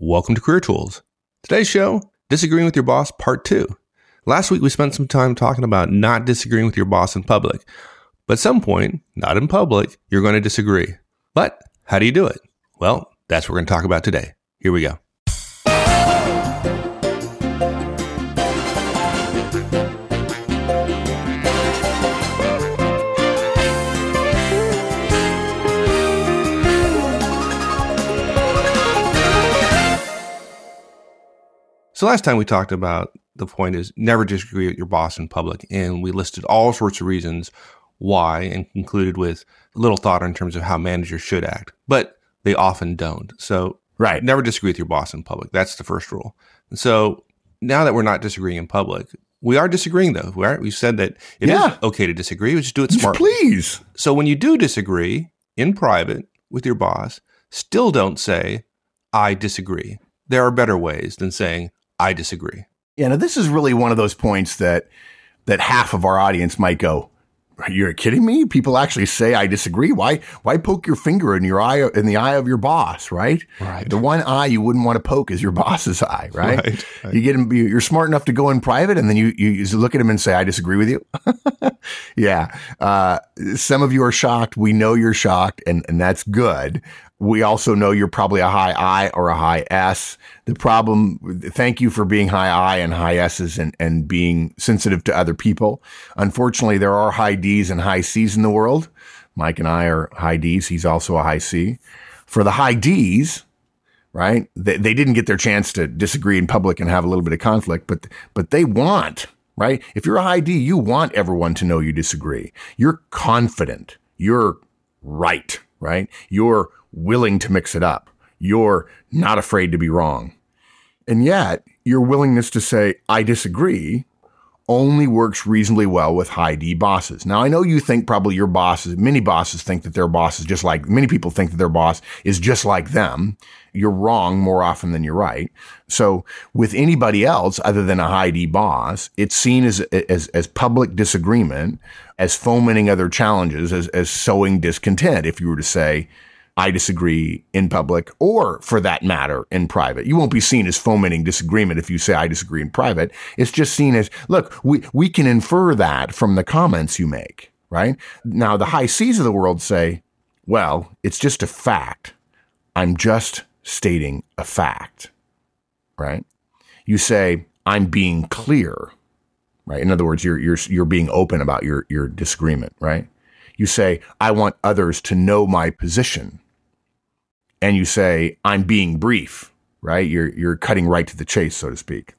Welcome to Career Tools. Today's show Disagreeing with Your Boss, Part 2. Last week we spent some time talking about not disagreeing with your boss in public. But at some point, not in public, you're going to disagree. But how do you do it? Well, that's what we're going to talk about today. Here we go. So last time we talked about the point is never disagree with your boss in public, and we listed all sorts of reasons why, and concluded with little thought in terms of how managers should act, but they often don't. So Right. never disagree with your boss in public. That's the first rule. And so now that we're not disagreeing in public, we are disagreeing though. Right? We've said that it is Yeah. okay to disagree. We just do it smartly. Please. So when you do disagree in private with your boss, still don't say, I disagree. There are better ways than saying, I disagree. Yeah, now this is really one of those points that that half of our audience might go, "You're kidding me? People actually say I disagree. Why why poke your finger in your eye in the eye of your boss, right? Right. The one eye you wouldn't want to poke is your boss's eye, right? Right, right. You get him. you- You're smart enough to go in private, and then you you, you look at him and say, "I disagree with you." yeah. Uh, some of you are shocked. We know you're shocked, and and that's good. We also know you're probably a high I or a high S. The problem, thank you for being high I and high S's and, and being sensitive to other people. Unfortunately, there are high D's and high C's in the world. Mike and I are high D's. He's also a high C. For the high D's, right? They, they didn't get their chance to disagree in public and have a little bit of conflict, but, but they want, right? If you're a high D, you want everyone to know you disagree. You're confident. You're right, right? You're willing to mix it up. You're not afraid to be wrong. And yet your willingness to say, I disagree only works reasonably well with high D bosses. Now, I know you think probably your bosses, many bosses think that their boss is just like, many people think that their boss is just like them. You're wrong more often than you're right. So with anybody else other than a high D boss, it's seen as, as, as public disagreement, as fomenting other challenges, as, as sowing discontent. If you were to say, I disagree in public or for that matter in private. You won't be seen as fomenting disagreement if you say I disagree in private. It's just seen as, look, we, we can infer that from the comments you make, right? Now the high C's of the world say, well, it's just a fact. I'm just stating a fact, right? You say, I'm being clear, right? In other words, you're, you're, you're being open about your, your disagreement, right? You say, I want others to know my position. And you say, I'm being brief, right? You're, you're cutting right to the chase, so to speak.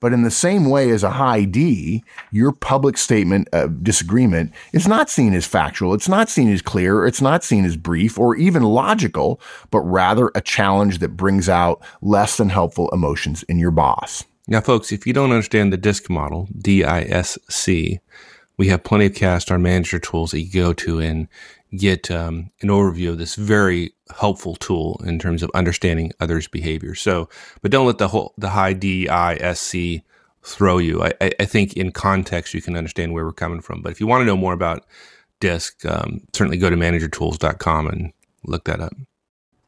But in the same way as a high D, your public statement of disagreement is not seen as factual. It's not seen as clear. It's not seen as brief or even logical, but rather a challenge that brings out less than helpful emotions in your boss. Now, folks, if you don't understand the DISC model, D I S C, we have plenty of cast our manager tools that you go to and get um, an overview of this very helpful tool in terms of understanding others' behavior. So, but don't let the whole the high D I S C throw you. I, I, I think in context you can understand where we're coming from. But if you want to know more about DISC, um, certainly go to managertools.com and look that up.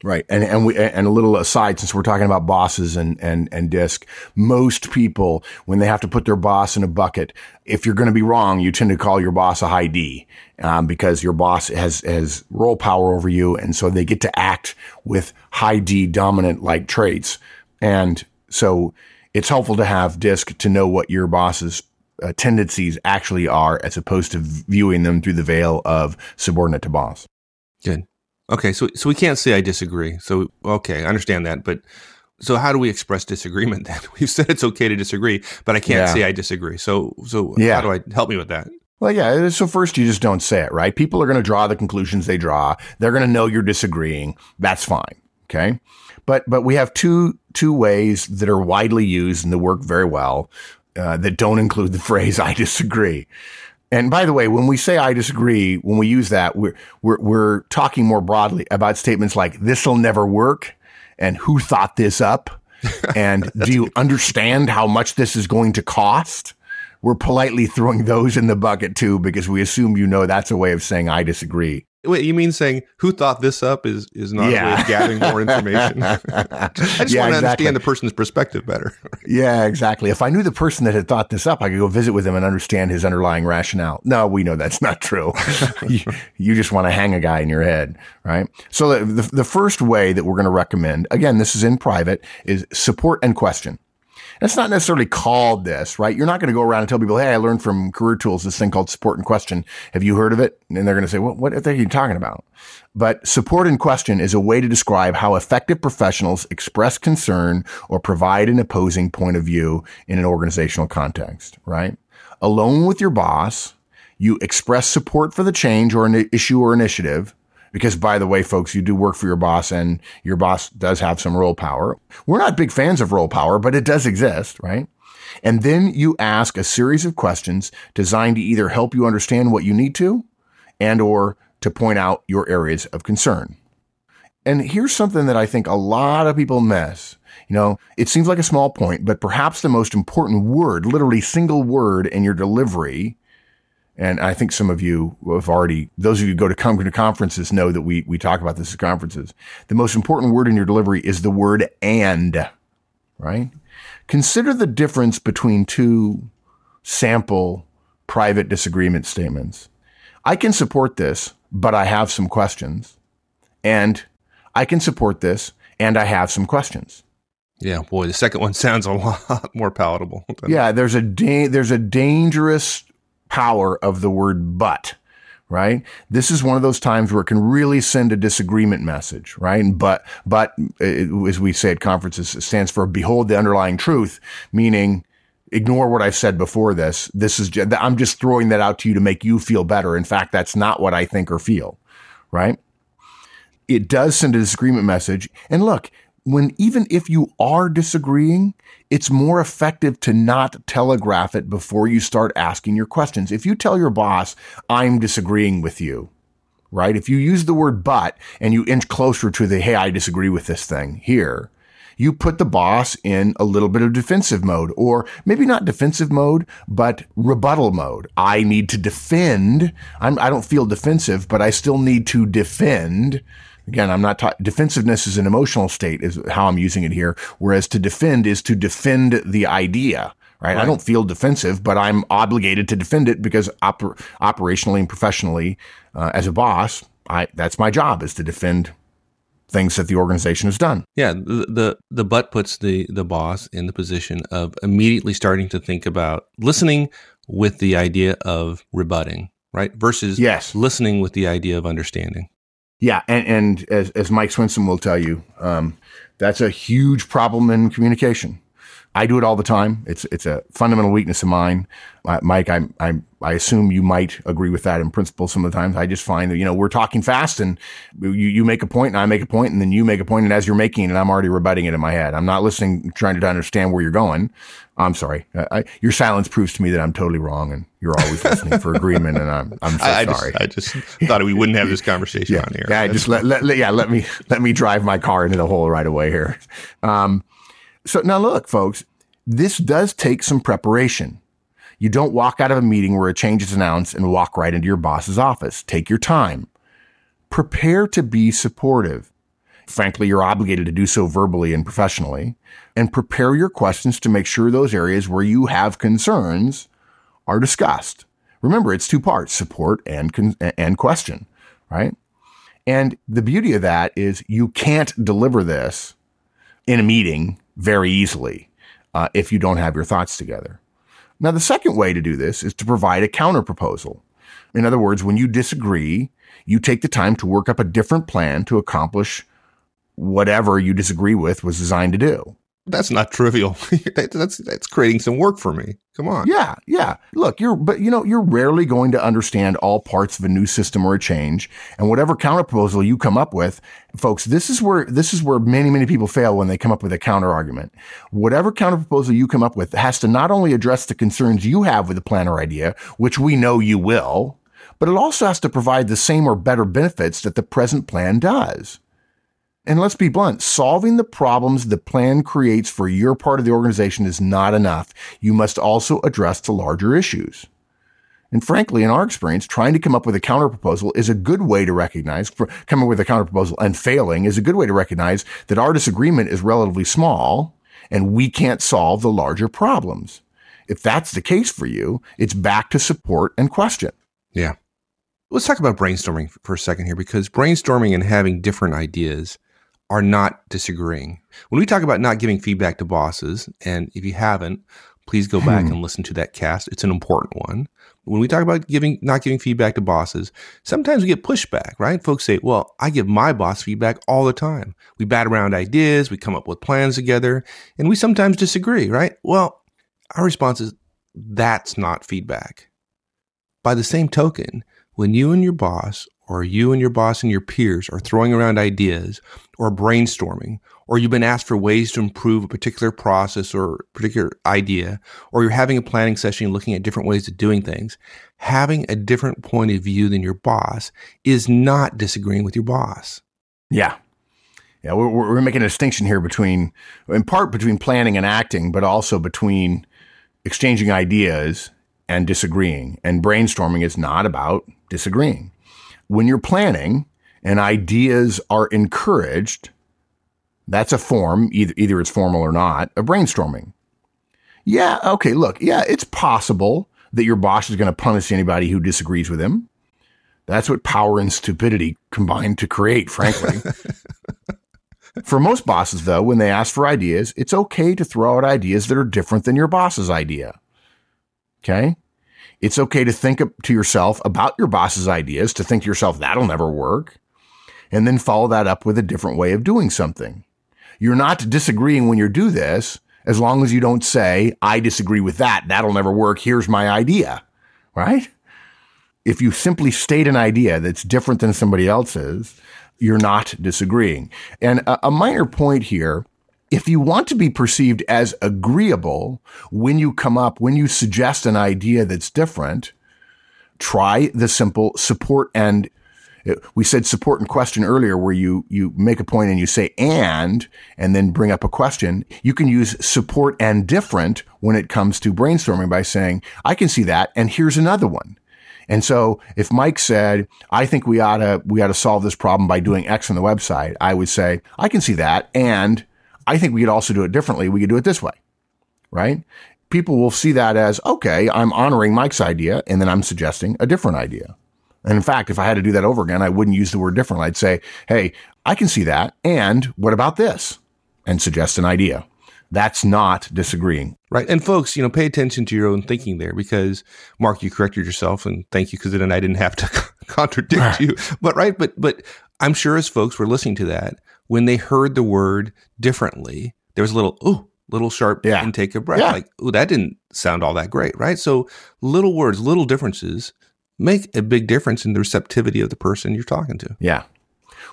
Right. And and we and a little aside since we're talking about bosses and and and disc, most people when they have to put their boss in a bucket, if you're going to be wrong, you tend to call your boss a high D, um, because your boss has has role power over you, and so they get to act with high D dominant like traits, and so it's helpful to have disc to know what your boss's uh, tendencies actually are, as opposed to viewing them through the veil of subordinate to boss. Good. Okay, so so we can't say I disagree. So okay, I understand that, but so how do we express disagreement then? We've said it's okay to disagree, but I can't Yeah. say I disagree. So so Yeah. how do I help me with that? Well, yeah. So first, you just don't say it, right? People are going to draw the conclusions they draw. They're going to know you're disagreeing. That's fine. Okay. But, but we have two, two ways that are widely used and that work very well, uh, that don't include the phrase, I disagree. And by the way, when we say I disagree, when we use that, we're, we're, we're talking more broadly about statements like this'll never work and who thought this up? And do you understand how much this is going to cost? We're politely throwing those in the bucket too, because we assume you know that's a way of saying I disagree. Wait, you mean saying who thought this up is is not yeah. a way of gathering more information? I just yeah, want to exactly. understand the person's perspective better. yeah, exactly. If I knew the person that had thought this up, I could go visit with him and understand his underlying rationale. No, we know that's not true. you, you, just want to hang a guy in your head, right? So the, the, the first way that we're going to recommend, again, this is in private, is support and question. It's not necessarily called this, right? You're not going to go around and tell people, Hey, I learned from career tools this thing called support and question. Have you heard of it? And they're going to say, well, what are you talking about? But support and question is a way to describe how effective professionals express concern or provide an opposing point of view in an organizational context, right? Alone with your boss, you express support for the change or an issue or initiative because by the way, folks, you do work for your boss and your boss does have some role power. We're not big fans of role power, but it does exist, right? And then you ask a series of questions designed to either help you understand what you need to and or to point out your areas of concern. And here's something that I think a lot of people miss. You know, it seems like a small point, but perhaps the most important word, literally single word in your delivery and I think some of you have already, those of you who go to come to conferences know that we, we talk about this at conferences. The most important word in your delivery is the word and, right? Consider the difference between two sample private disagreement statements. I can support this, but I have some questions. And I can support this, and I have some questions. Yeah, boy, the second one sounds a lot more palatable. yeah, there's a da- there's a dangerous power of the word but right? This is one of those times where it can really send a disagreement message, right? But, but it, as we say at conferences, it stands for behold the underlying truth, meaning ignore what I've said before this. This is, just, I'm just throwing that out to you to make you feel better. In fact, that's not what I think or feel, right? It does send a disagreement message. And look, when even if you are disagreeing, it's more effective to not telegraph it before you start asking your questions. If you tell your boss, I'm disagreeing with you, right? If you use the word but and you inch closer to the, hey, I disagree with this thing here, you put the boss in a little bit of defensive mode, or maybe not defensive mode, but rebuttal mode. I need to defend. I'm, I do not feel defensive, but I still need to defend Again, I'm not ta- defensiveness is an emotional state is how I'm using it here. Whereas to defend is to defend the idea, right? right. I don't feel defensive, but I'm obligated to defend it because oper- operationally and professionally, uh, as a boss, I, that's my job is to defend things that the organization has done. Yeah, the, the the but puts the the boss in the position of immediately starting to think about listening with the idea of rebutting, right? Versus yes. listening with the idea of understanding. Yeah, and, and as, as Mike Swinson will tell you, um, that's a huge problem in communication. I do it all the time. It's it's a fundamental weakness of mine, uh, Mike. I I I assume you might agree with that in principle. Some of the times, I just find that you know we're talking fast, and you you make a point, and I make a point, and then you make a point, and as you're making it, I'm already rebutting it in my head. I'm not listening, trying to understand where you're going. I'm sorry. I, your silence proves to me that I'm totally wrong, and you're always listening for agreement, and I'm I'm so I, I sorry. Just, I just thought we wouldn't have this conversation yeah, on here. Yeah, just let, let, let, yeah let me let me drive my car into the hole right away here. Um, so now look, folks, this does take some preparation. You don't walk out of a meeting where a change is announced and walk right into your boss's office. Take your time. Prepare to be supportive. Frankly, you're obligated to do so verbally and professionally. And prepare your questions to make sure those areas where you have concerns are discussed. Remember, it's two parts, support and, con- and question, right? And the beauty of that is you can't deliver this in a meeting very easily uh, if you don't have your thoughts together. Now, the second way to do this is to provide a counter proposal. In other words, when you disagree, you take the time to work up a different plan to accomplish whatever you disagree with was designed to do that's not trivial. that's that's creating some work for me. Come on. Yeah, yeah. Look, you're but you know, you're rarely going to understand all parts of a new system or a change. And whatever counterproposal you come up with, folks, this is where this is where many, many people fail when they come up with a counter argument. Whatever counterproposal you come up with has to not only address the concerns you have with the plan or idea, which we know you will, but it also has to provide the same or better benefits that the present plan does. And let's be blunt, solving the problems the plan creates for your part of the organization is not enough. You must also address the larger issues. And frankly, in our experience, trying to come up with a counterproposal is a good way to recognize, coming up with a counterproposal and failing is a good way to recognize that our disagreement is relatively small and we can't solve the larger problems. If that's the case for you, it's back to support and question. Yeah. Let's talk about brainstorming for a second here because brainstorming and having different ideas are not disagreeing. When we talk about not giving feedback to bosses, and if you haven't, please go back hmm. and listen to that cast. It's an important one. When we talk about giving, not giving feedback to bosses, sometimes we get pushback, right? Folks say, well, I give my boss feedback all the time. We bat around ideas, we come up with plans together, and we sometimes disagree, right? Well, our response is, that's not feedback. By the same token, when you and your boss or you and your boss and your peers are throwing around ideas or brainstorming, or you've been asked for ways to improve a particular process or particular idea, or you're having a planning session looking at different ways of doing things, having a different point of view than your boss is not disagreeing with your boss. Yeah. Yeah, we're, we're making a distinction here between, in part, between planning and acting, but also between exchanging ideas and disagreeing. And brainstorming is not about disagreeing when you're planning and ideas are encouraged, that's a form, either, either it's formal or not, of brainstorming. Yeah, okay, look, yeah, it's possible that your boss is going to punish anybody who disagrees with him. That's what power and stupidity combine to create, frankly. for most bosses, though, when they ask for ideas, it's okay to throw out ideas that are different than your boss's idea. Okay? It's okay to think to yourself about your boss's ideas, to think to yourself, that'll never work, and then follow that up with a different way of doing something. You're not disagreeing when you do this, as long as you don't say, I disagree with that. That'll never work. Here's my idea, right? If you simply state an idea that's different than somebody else's, you're not disagreeing. And a, a minor point here if you want to be perceived as agreeable when you come up, when you suggest an idea that's different, try the simple support and uh, we said support and question earlier where you, you make a point and you say and, and then bring up a question. You can use support and different when it comes to brainstorming by saying, I can see that. And here's another one. And so if Mike said, I think we ought to, we ought to solve this problem by doing X on the website, I would say, I can see that. And I think we could also do it differently. We could do it this way, right? People will see that as, okay, I'm honoring Mike's idea and then I'm suggesting a different idea. And in fact, if I had to do that over again, I wouldn't use the word different. I'd say, hey, I can see that. And what about this? And suggest an idea. That's not disagreeing. Right. And folks, you know, pay attention to your own thinking there because Mark, you corrected yourself and thank you because then I didn't have to contradict you. But right. But, but I'm sure as folks were listening to that, when they heard the word differently, there was a little, ooh, little sharp yeah. intake of breath. Yeah. Like, ooh, that didn't sound all that great, right? So little words, little differences make a big difference in the receptivity of the person you're talking to. Yeah.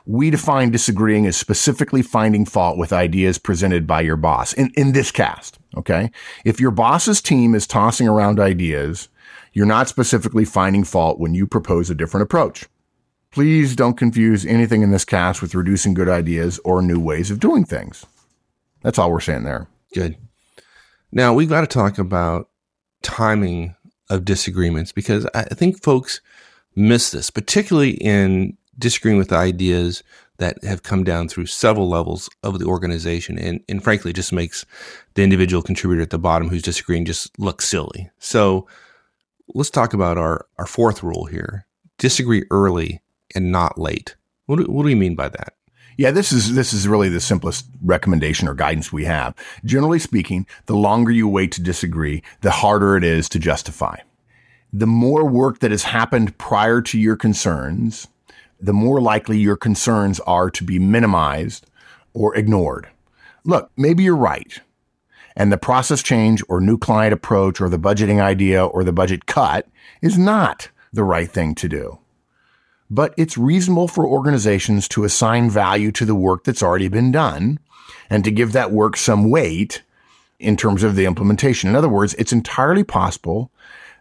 We define disagreeing as specifically finding fault with ideas presented by your boss in, in this cast. Okay. If your boss's team is tossing around ideas, you're not specifically finding fault when you propose a different approach. Please don't confuse anything in this cast with reducing good ideas or new ways of doing things. That's all we're saying there. Good. Now we've got to talk about timing of disagreements because I think folks miss this, particularly in disagreeing with ideas that have come down through several levels of the organization. And, and frankly, just makes the individual contributor at the bottom who's disagreeing just look silly. So let's talk about our, our fourth rule here. Disagree early and not late. What do, what do you mean by that? Yeah, this is this is really the simplest recommendation or guidance we have. Generally speaking, the longer you wait to disagree, the harder it is to justify. The more work that has happened prior to your concerns, the more likely your concerns are to be minimized or ignored. Look, maybe you're right. And the process change or new client approach or the budgeting idea or the budget cut is not the right thing to do but it's reasonable for organizations to assign value to the work that's already been done and to give that work some weight in terms of the implementation. In other words, it's entirely possible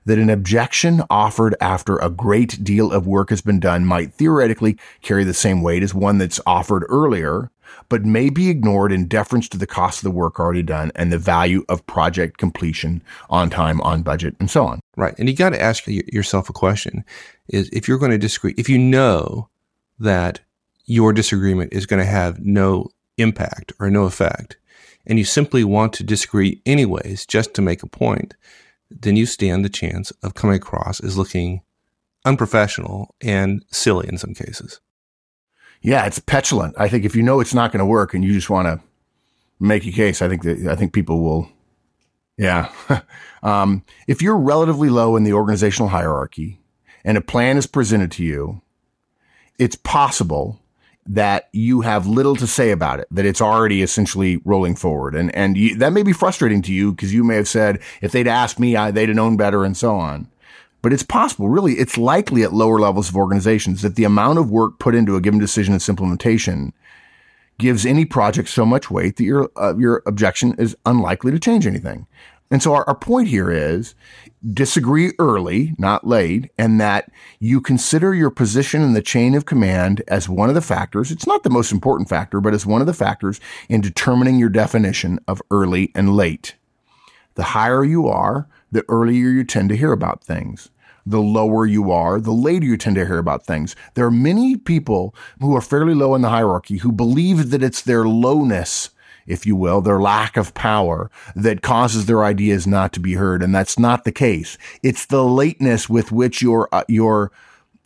that an objection offered after a great deal of work has been done might theoretically carry the same weight as one that's offered earlier but may be ignored in deference to the cost of the work already done and the value of project completion on time, on budget, and so on. Right. And you got to ask yourself a question is if you're going to disagree, if you know that your disagreement is going to have no impact or no effect, and you simply want to disagree anyways, just to make a point, then you stand the chance of coming across as looking unprofessional and silly in some cases. Yeah, it's petulant. I think if you know it's not going to work and you just want to make a case, I think that I think people will. Yeah, um, if you're relatively low in the organizational hierarchy and a plan is presented to you, it's possible that you have little to say about it, that it's already essentially rolling forward. And, and you, that may be frustrating to you because you may have said, if they'd asked me, I, they'd have known better and so on. But it's possible, really, it's likely at lower levels of organizations that the amount of work put into a given decision and implementation gives any project so much weight that your, uh, your objection is unlikely to change anything. And so our, our point here is disagree early, not late, and that you consider your position in the chain of command as one of the factors. It's not the most important factor, but as one of the factors in determining your definition of early and late. The higher you are, the earlier you tend to hear about things. The lower you are, the later you tend to hear about things. There are many people who are fairly low in the hierarchy who believe that it's their lowness if you will, their lack of power that causes their ideas not to be heard. And that's not the case. It's the lateness with which your, uh, your,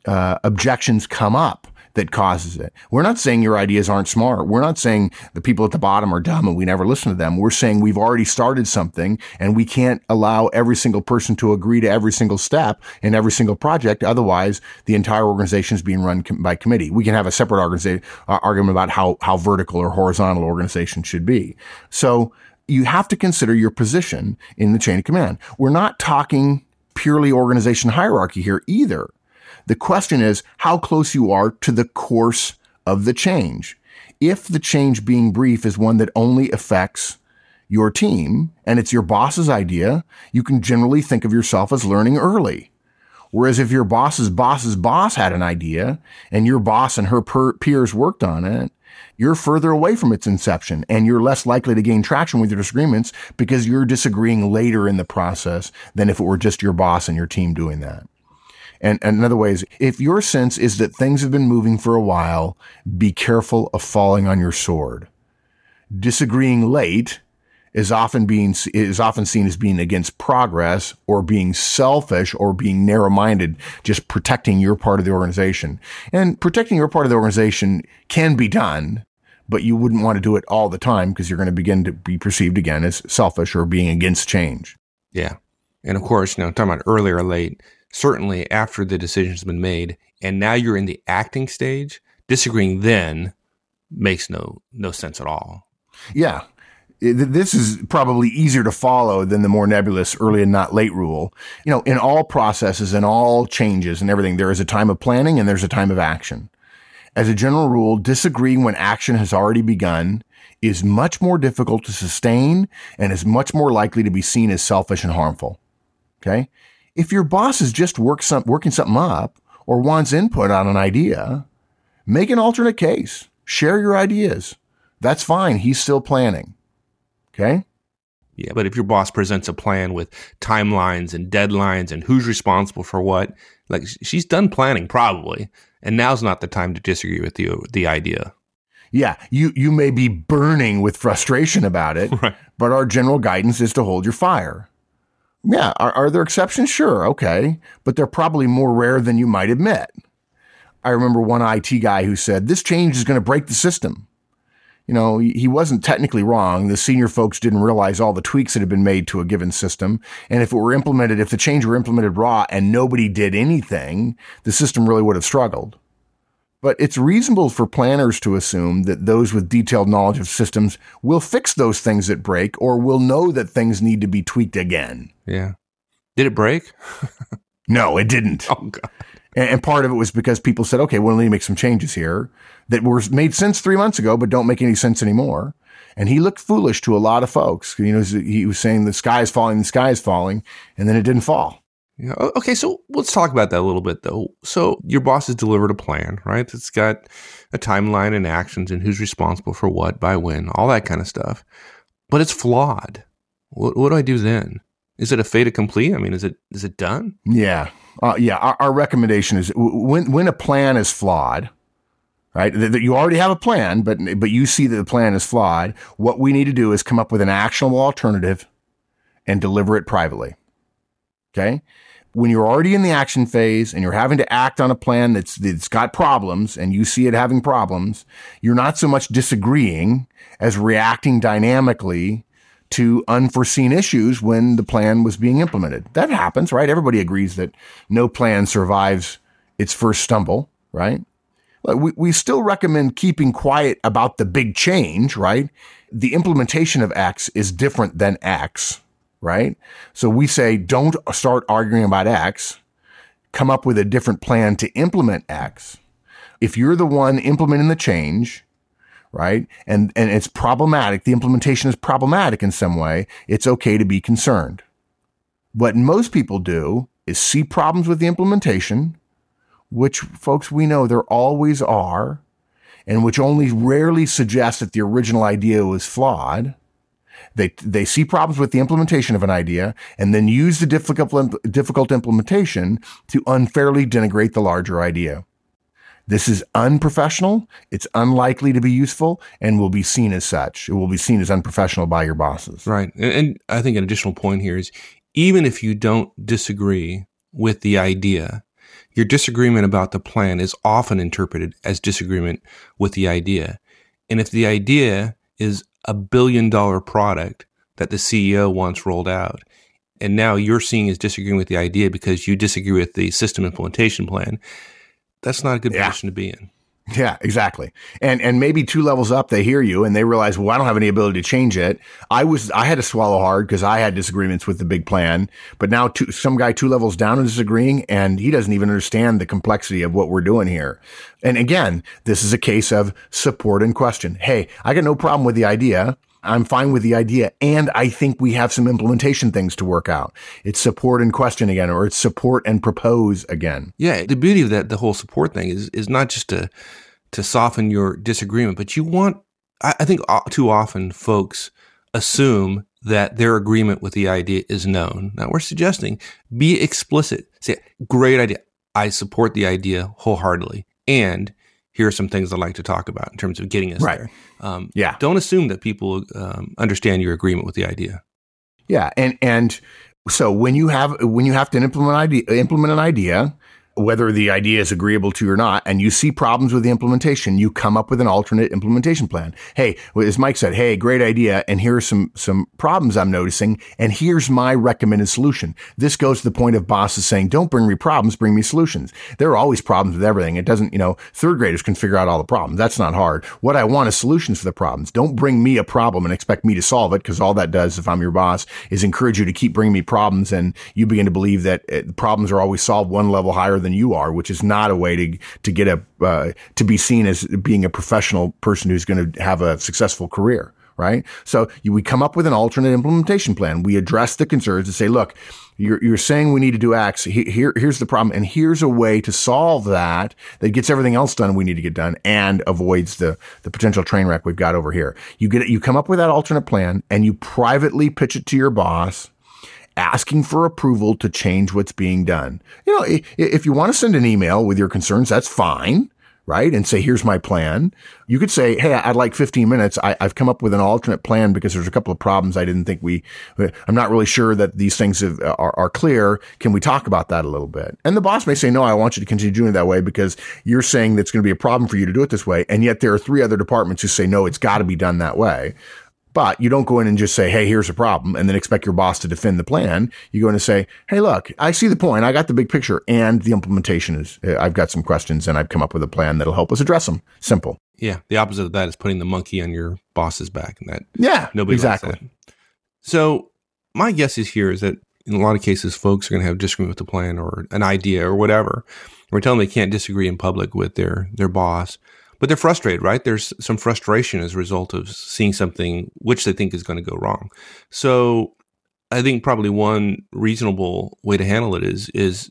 uh, objections come up that causes it. We're not saying your ideas aren't smart. We're not saying the people at the bottom are dumb and we never listen to them. We're saying we've already started something and we can't allow every single person to agree to every single step in every single project. Otherwise, the entire organization is being run com- by committee. We can have a separate uh, argument about how, how vertical or horizontal organization should be. So you have to consider your position in the chain of command. We're not talking purely organization hierarchy here either. The question is how close you are to the course of the change. If the change being brief is one that only affects your team and it's your boss's idea, you can generally think of yourself as learning early. Whereas if your boss's boss's boss had an idea and your boss and her per- peers worked on it, you're further away from its inception and you're less likely to gain traction with your disagreements because you're disagreeing later in the process than if it were just your boss and your team doing that. And, and in other ways, if your sense is that things have been moving for a while, be careful of falling on your sword. Disagreeing late is often being is often seen as being against progress or being selfish or being narrow-minded, just protecting your part of the organization. And protecting your part of the organization can be done, but you wouldn't want to do it all the time because you're going to begin to be perceived again as selfish or being against change. Yeah. And of course, you know, talking about early or late, certainly after the decision's been made and now you're in the acting stage, disagreeing then makes no no sense at all. Yeah. This is probably easier to follow than the more nebulous early and not late rule. You know, in all processes and all changes and everything, there is a time of planning and there's a time of action. As a general rule, disagreeing when action has already begun is much more difficult to sustain and is much more likely to be seen as selfish and harmful. Okay. If your boss is just work some, working something up or wants input on an idea, make an alternate case. Share your ideas. That's fine. He's still planning. Okay. Yeah, but if your boss presents a plan with timelines and deadlines and who's responsible for what, like she's done planning probably, and now's not the time to disagree with the the idea. Yeah, you you may be burning with frustration about it, right. but our general guidance is to hold your fire. Yeah. Are, are there exceptions? Sure. Okay. But they're probably more rare than you might admit. I remember one IT guy who said, this change is going to break the system. You know, he wasn't technically wrong. The senior folks didn't realize all the tweaks that had been made to a given system. And if it were implemented, if the change were implemented raw and nobody did anything, the system really would have struggled. But it's reasonable for planners to assume that those with detailed knowledge of systems will fix those things that break or will know that things need to be tweaked again. Yeah. Did it break? no, it didn't. Oh, God. And, part of it was because people said, okay, well, we need to make some changes here that were made sense three months ago, but don't make any sense anymore. And he looked foolish to a lot of folks. You know, he was saying the sky is falling, the sky is falling, and then it didn't fall. Yeah. Okay. So let's talk about that a little bit, though. So your boss has delivered a plan, right? It's got a timeline and actions and who's responsible for what by when, all that kind of stuff. But it's flawed. What, what do I do then? Is it a fait accompli? I mean, is it is it done? Yeah, uh, yeah. Our, our, recommendation is when when a plan is flawed, right? That you already have a plan, but but you see that the plan is flawed. What we need to do is come up with an actionable alternative and deliver it privately. Okay. When you're already in the action phase and you're having to act on a plan that's, that's got problems and you see it having problems, you're not so much disagreeing as reacting dynamically to unforeseen issues when the plan was being implemented. That happens, right? Everybody agrees that no plan survives its first stumble, right? We, we still recommend keeping quiet about the big change, right? The implementation of X is different than X, right? So we say don't start arguing about X, come up with a different plan to implement X. If you're the one implementing the change, right? And, and it's problematic. The implementation is problematic in some way. It's okay to be concerned. What most people do is see problems with the implementation, which folks we know there always are, and which only rarely suggests that the original idea was flawed. They, they see problems with the implementation of an idea and then use the difficult, difficult implementation to unfairly denigrate the larger idea. This is unprofessional. It's unlikely to be useful and will be seen as such. It will be seen as unprofessional by your bosses. Right. And, I think an additional point here is even if you don't disagree with the idea, your disagreement about the plan is often interpreted as disagreement with the idea. And if the idea is a billion dollar product that the CEO wants rolled out, and now you're seeing is disagreeing with the idea because you disagree with the system implementation plan, that's not a good yeah. position to be in. Yeah, exactly. And and maybe two levels up, they hear you and they realize, well, I don't have any ability to change it. I was I had to swallow hard because I had disagreements with the big plan. But now two, some guy two levels down is disagreeing, and he doesn't even understand the complexity of what we're doing here. And again, this is a case of support and question. Hey, I got no problem with the idea. I'm fine with the idea. And I think we have some implementation things to work out. It's support and question again, or it's support and propose again. Yeah. The beauty of that, the whole support thing is, is not just to, to soften your disagreement, but you want, I, I think uh, too often folks assume that their agreement with the idea is known. Now we're suggesting be explicit. Say, great idea. I support the idea wholeheartedly. And here are some things I'd like to talk about in terms of getting us right. there. Um, yeah. Don't assume that people um, understand your agreement with the idea. Yeah, and and so when you have when you have to implement idea, implement an idea, whether the idea is agreeable to you or not, and you see problems with the implementation, you come up with an alternate implementation plan. Hey, as Mike said, hey, great idea, and here are some some problems I'm noticing, and here's my recommended solution. This goes to the point of bosses saying, don't bring me problems, bring me solutions. There are always problems with everything. It doesn't, you know, third graders can figure out all the problems. That's not hard. What I want is solutions for the problems. Don't bring me a problem and expect me to solve it, because all that does, if I'm your boss, is encourage you to keep bringing me problems, and you begin to believe that uh, problems are always solved one level higher than you are, which is not a way to to get a uh, to be seen as being a professional person who's going to have a successful career. Right. So you, we come up with an alternate implementation plan. We address the concerns and say, look, you're, you're saying we need to do X. Here, here's the problem. And here's a way to solve that that gets everything else done we need to get done and avoids the, the potential train wreck we've got over here. You get. You come up with that alternate plan and you privately pitch it to your boss asking for approval to change what's being done. You know, if you want to send an email with your concerns, that's fine, right? And say, here's my plan. You could say, Hey, I'd like 15 minutes. I, have come up with an alternate plan because there's a couple of problems I didn't think we, I'm not really sure that these things have, uh, are, are clear. Can we talk about that a little bit? And the boss may say, no, I want you to continue doing it that way because you're saying that's going to be a problem for you to do it this way. And yet there are three other departments who say, no, it's got to be done that way. But you don't go in and just say, Hey, here's a problem and then expect your boss to defend the plan. You go in and say, Hey, look, I see the point. I got the big picture and the implementation is, uh, I've got some questions and I've come up with a plan that'll help us address them. Simple. Yeah. The opposite of that is putting the monkey on your boss's back and that. Yeah. Nobody exactly. So my guess is here is that in a lot of cases, folks are going to have disagreement with the plan or an idea or whatever. We're telling them they can't disagree in public with their, their boss but they're frustrated, right? There's some frustration as a result of seeing something which they think is going to go wrong. So I think probably one reasonable way to handle it is is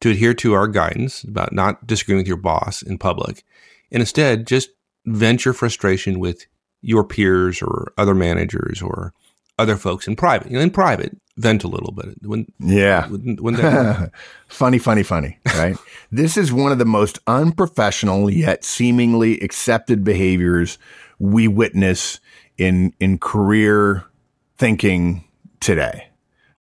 to adhere to our guidance about not disagreeing with your boss in public, and instead just vent your frustration with your peers or other managers or other folks in private. You know, in private, vent a little bit. When, yeah. When, when funny, funny, funny, right? this is one of the most unprofessional yet seemingly accepted behaviors we witness in, in career thinking today.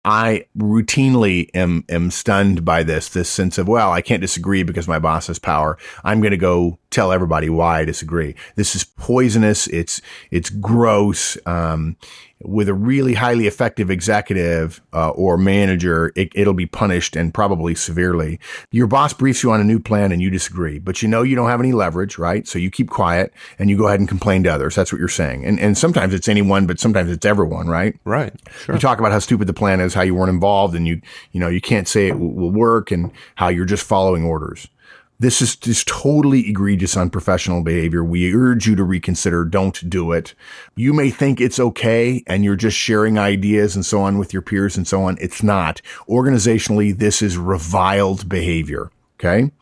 I routinely am, am stunned by this, this sense of, well, I can't disagree because my boss has power. I'm going to go tell everybody why I disagree. This is poisonous. It's, it's gross. Um, with a really highly effective executive uh, or manager, it, will be punished and probably severely. Your boss briefs you on a new plan and you disagree, but you know you don't have any leverage, right? So you keep quiet and you go ahead and complain to others. That's what you're saying. And and sometimes it's anyone, but sometimes it's everyone, right? Right. Sure. You talk about how stupid the plan is, how you weren't involved, and you you know you can't say it will work, and how you're just following orders. This is just totally egregious unprofessional behavior. We urge you to reconsider. Don't do it. You may think it's okay and you're just sharing ideas and so on with your peers and so on. It's not. Organizationally, this is reviled behavior. Okay.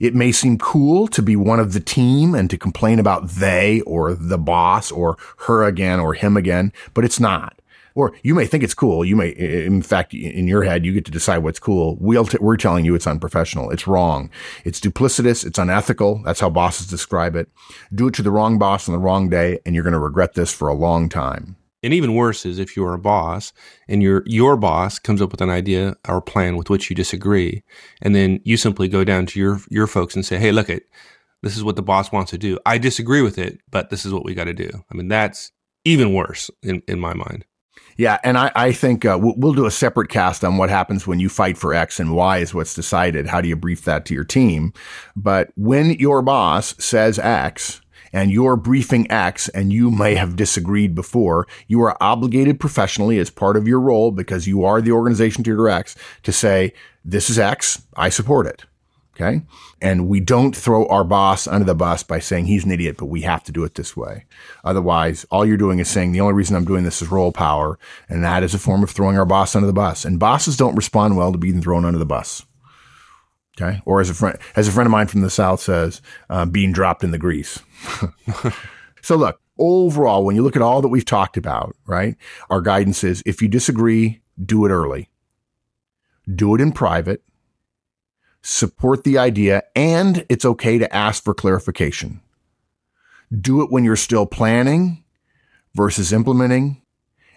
It may seem cool to be one of the team and to complain about they or the boss or her again or him again, but it's not or you may think it's cool. You may, in fact, in your head, you get to decide what's cool. We'll t- we're telling you it's unprofessional. It's wrong. It's duplicitous. It's unethical. That's how bosses describe it. Do it to the wrong boss on the wrong day, and you're going to regret this for a long time. And even worse is if you're a boss and your your boss comes up with an idea or plan with which you disagree, and then you simply go down to your your folks and say, "Hey, look it, this is what the boss wants to do. I disagree with it, but this is what we got to do." I mean, that's even worse in in my mind. Yeah, and I, I think uh, we'll, we'll, do a separate cast on what happens when you fight for X and Y is what's decided. How do you brief that to your team? But when your boss says X and you're briefing X and you may have disagreed before, you are obligated professionally as part of your role because you are the organization to your X to say, this is X, I support it. Okay. And we don't throw our boss under the bus by saying he's an idiot, but we have to do it this way. Otherwise, all you're doing is saying the only reason I'm doing this is role power. And that is a form of throwing our boss under the bus. And bosses don't respond well to being thrown under the bus. Okay. Or as a friend, as a friend of mine from the South says, uh, being dropped in the grease. so look, overall, when you look at all that we've talked about, right? Our guidance is if you disagree, do it early. Do it in private support the idea, and it's okay to ask for clarification. Do it when you're still planning versus implementing.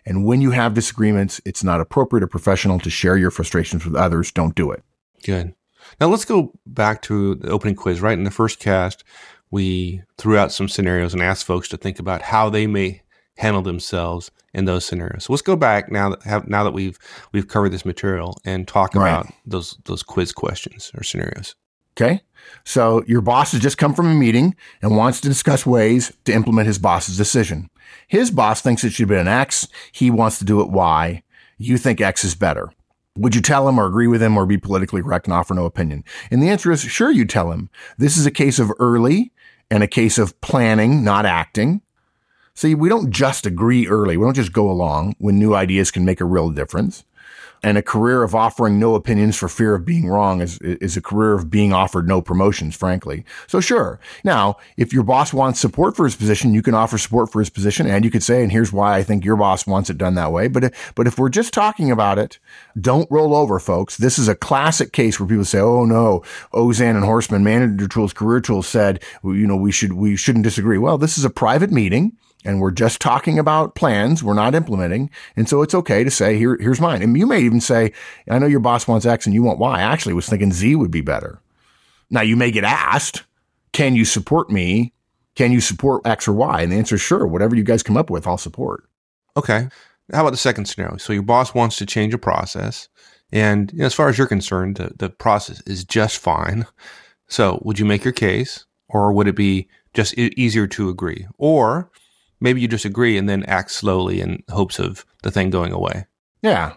And when you have disagreements, it's not appropriate or professional to share your frustrations with others. Don't do it. Good. Now let's go back to the opening quiz. Right in the first cast, we threw out some scenarios and asked folks to think about how they may handle themselves in those scenarios. So let's go back now that have, now that we've we've covered this material and talk right. about those those quiz questions or scenarios. Okay. So your boss has just come from a meeting and wants to discuss ways to implement his boss's decision. His boss thinks it should be an X. He wants to do it Y. You think X is better. Would you tell him or agree with him or be politically correct and offer no opinion? And the answer is sure you tell him. This is a case of early and a case of planning, not acting. See, we don't just agree early. We don't just go along when new ideas can make a real difference. And a career of offering no opinions for fear of being wrong is, is a career of being offered no promotions, frankly. So sure. Now, if your boss wants support for his position, you can offer support for his position and you could say, and here's why I think your boss wants it done that way. But, but if we're just talking about it, don't roll over, folks. This is a classic case where people say, oh no, Auzenne and Horstman, manager tools, career tools said, you know, we should, we shouldn't disagree. Well, this is a private meeting and we're just talking about plans. We're not implementing. And so it's okay to say, here, here's mine. And you may even say, I know your boss wants X and you want Y. I actually was thinking Z would be better. Now you may get asked, can you support me? Can you support X or Y? And the answer is sure. Whatever you guys come up with, I'll support. Okay. How about the second scenario? So your boss wants to change a process. And you know, as far as you're concerned, the, the process is just fine. So would you make your case or would it be just easier to agree? Or maybe you disagree and then act slowly in hopes of the thing going away. Yeah.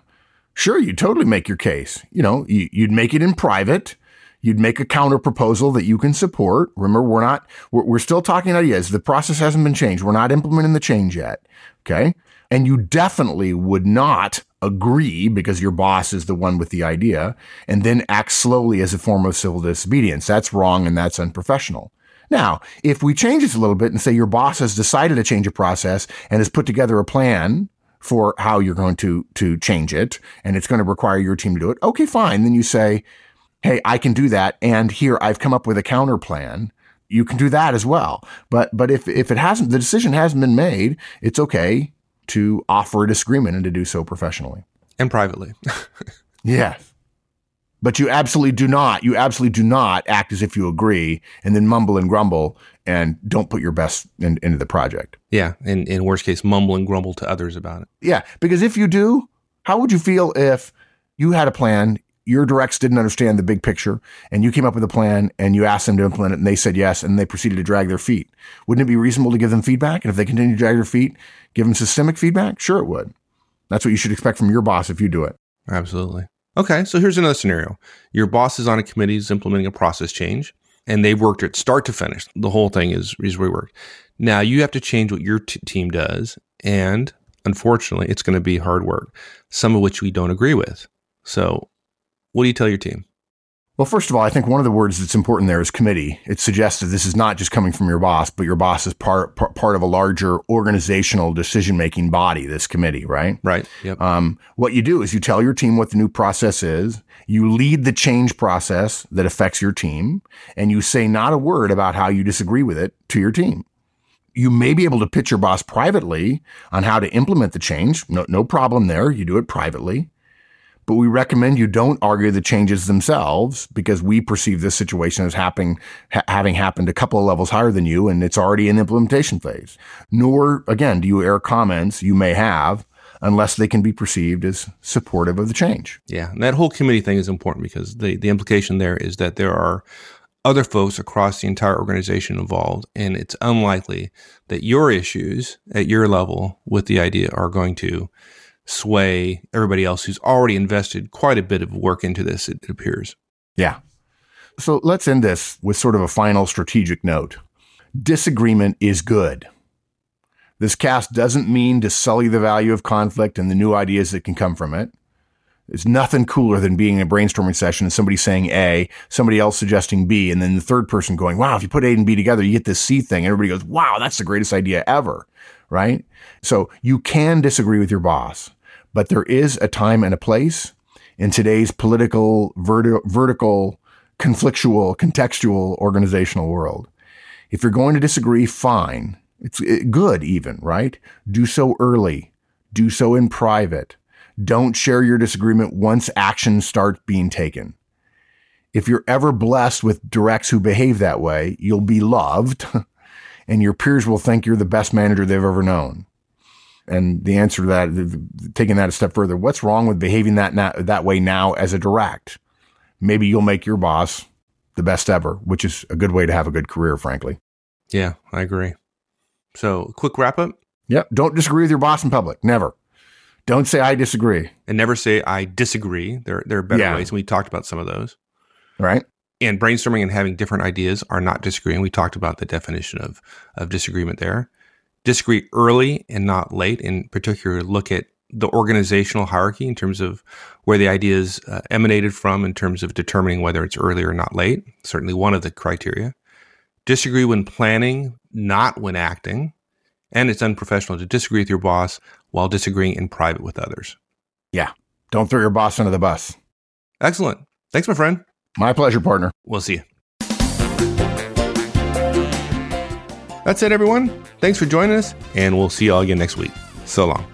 Sure, you totally make your case. You know, you, would make it in private. You'd make a counter proposal that you can support. Remember, we're not, we're, we're still talking ideas. The process hasn't been changed. We're not implementing the change yet. Okay. And you definitely would not agree because your boss is the one with the idea and then act slowly as a form of civil disobedience. That's wrong and that's unprofessional. Now, if we change this a little bit and say your boss has decided to change a process and has put together a plan for how you're going to, to change it and it's going to require your team to do it. Okay, fine. Then you say, Hey, I can do that. And here I've come up with a counter plan. You can do that as well. But, but if, if it hasn't, the decision hasn't been made, it's okay to offer a disagreement and to do so professionally and privately. yes. But you absolutely do not, you absolutely do not act as if you agree and then mumble and grumble and don't put your best in, into the project. Yeah. And in worst case, mumble and grumble to others about it. Yeah. Because if you do, how would you feel if you had a plan, your directs didn't understand the big picture and you came up with a plan and you asked them to implement it and they said yes and they proceeded to drag their feet? Wouldn't it be reasonable to give them feedback? And if they continue to drag their feet, give them systemic feedback? Sure, it would. That's what you should expect from your boss if you do it. Absolutely. Okay, so here's another scenario. Your boss is on a committee is implementing a process change, and they've worked it start to finish. The whole thing is, is reworked. Now you have to change what your t- team does, and unfortunately, it's going to be hard work, some of which we don't agree with. So, what do you tell your team? Well, first of all, I think one of the words that's important there is committee. It suggests that this is not just coming from your boss, but your boss is part part, part of a larger organizational decision making body. This committee, right? Right. Yep. Um, what you do is you tell your team what the new process is. You lead the change process that affects your team, and you say not a word about how you disagree with it to your team. You may be able to pitch your boss privately on how to implement the change. No, no problem there. You do it privately but we recommend you don't argue the changes themselves because we perceive this situation as happening, ha- having happened a couple of levels higher than you and it's already in the implementation phase. Nor, again, do you air comments you may have unless they can be perceived as supportive of the change. Yeah. And that whole committee thing is important because the, the implication there is that there are other folks across the entire organization involved, and it's unlikely that your issues at your level with the idea are going to sway everybody else who's already invested quite a bit of work into this, it appears. Yeah. So let's end this with sort of a final strategic note. Disagreement is good. This cast doesn't mean to sully the value of conflict and the new ideas that can come from it. There's nothing cooler than being in a brainstorming session and somebody saying A, somebody else suggesting B, and then the third person going, wow, if you put A and B together, you get this C thing. And everybody goes, wow, that's the greatest idea ever. Right? So you can disagree with your boss but there is a time and a place in today's political, verti- vertical, conflictual, contextual organizational world. If you're going to disagree, fine. It's good even, right? Do so early. Do so in private. Don't share your disagreement once action starts being taken. If you're ever blessed with directs who behave that way, you'll be loved and your peers will think you're the best manager they've ever known. And the answer to that, taking that a step further, what's wrong with behaving that that way now as a direct? Maybe you'll make your boss the best ever, which is a good way to have a good career, frankly. Yeah, I agree. So, quick wrap up. Yep. Don't disagree with your boss in public. Never. Don't say I disagree. And never say I disagree. There, there are better yeah. ways. We talked about some of those. Right. And brainstorming and having different ideas are not disagreeing. We talked about the definition of, of disagreement there disagree early and not late. In particular, look at the organizational hierarchy in terms of where the ideas uh, emanated from in terms of determining whether it's early or not late. Certainly one of the criteria. Disagree when planning, not when acting. And it's unprofessional to disagree with your boss while disagreeing in private with others. Yeah. Don't throw your boss under the bus. Excellent. Thanks, my friend. My pleasure, partner. We'll see you. That's it, everyone. Thanks for joining us, and we'll see you all again next week. So long.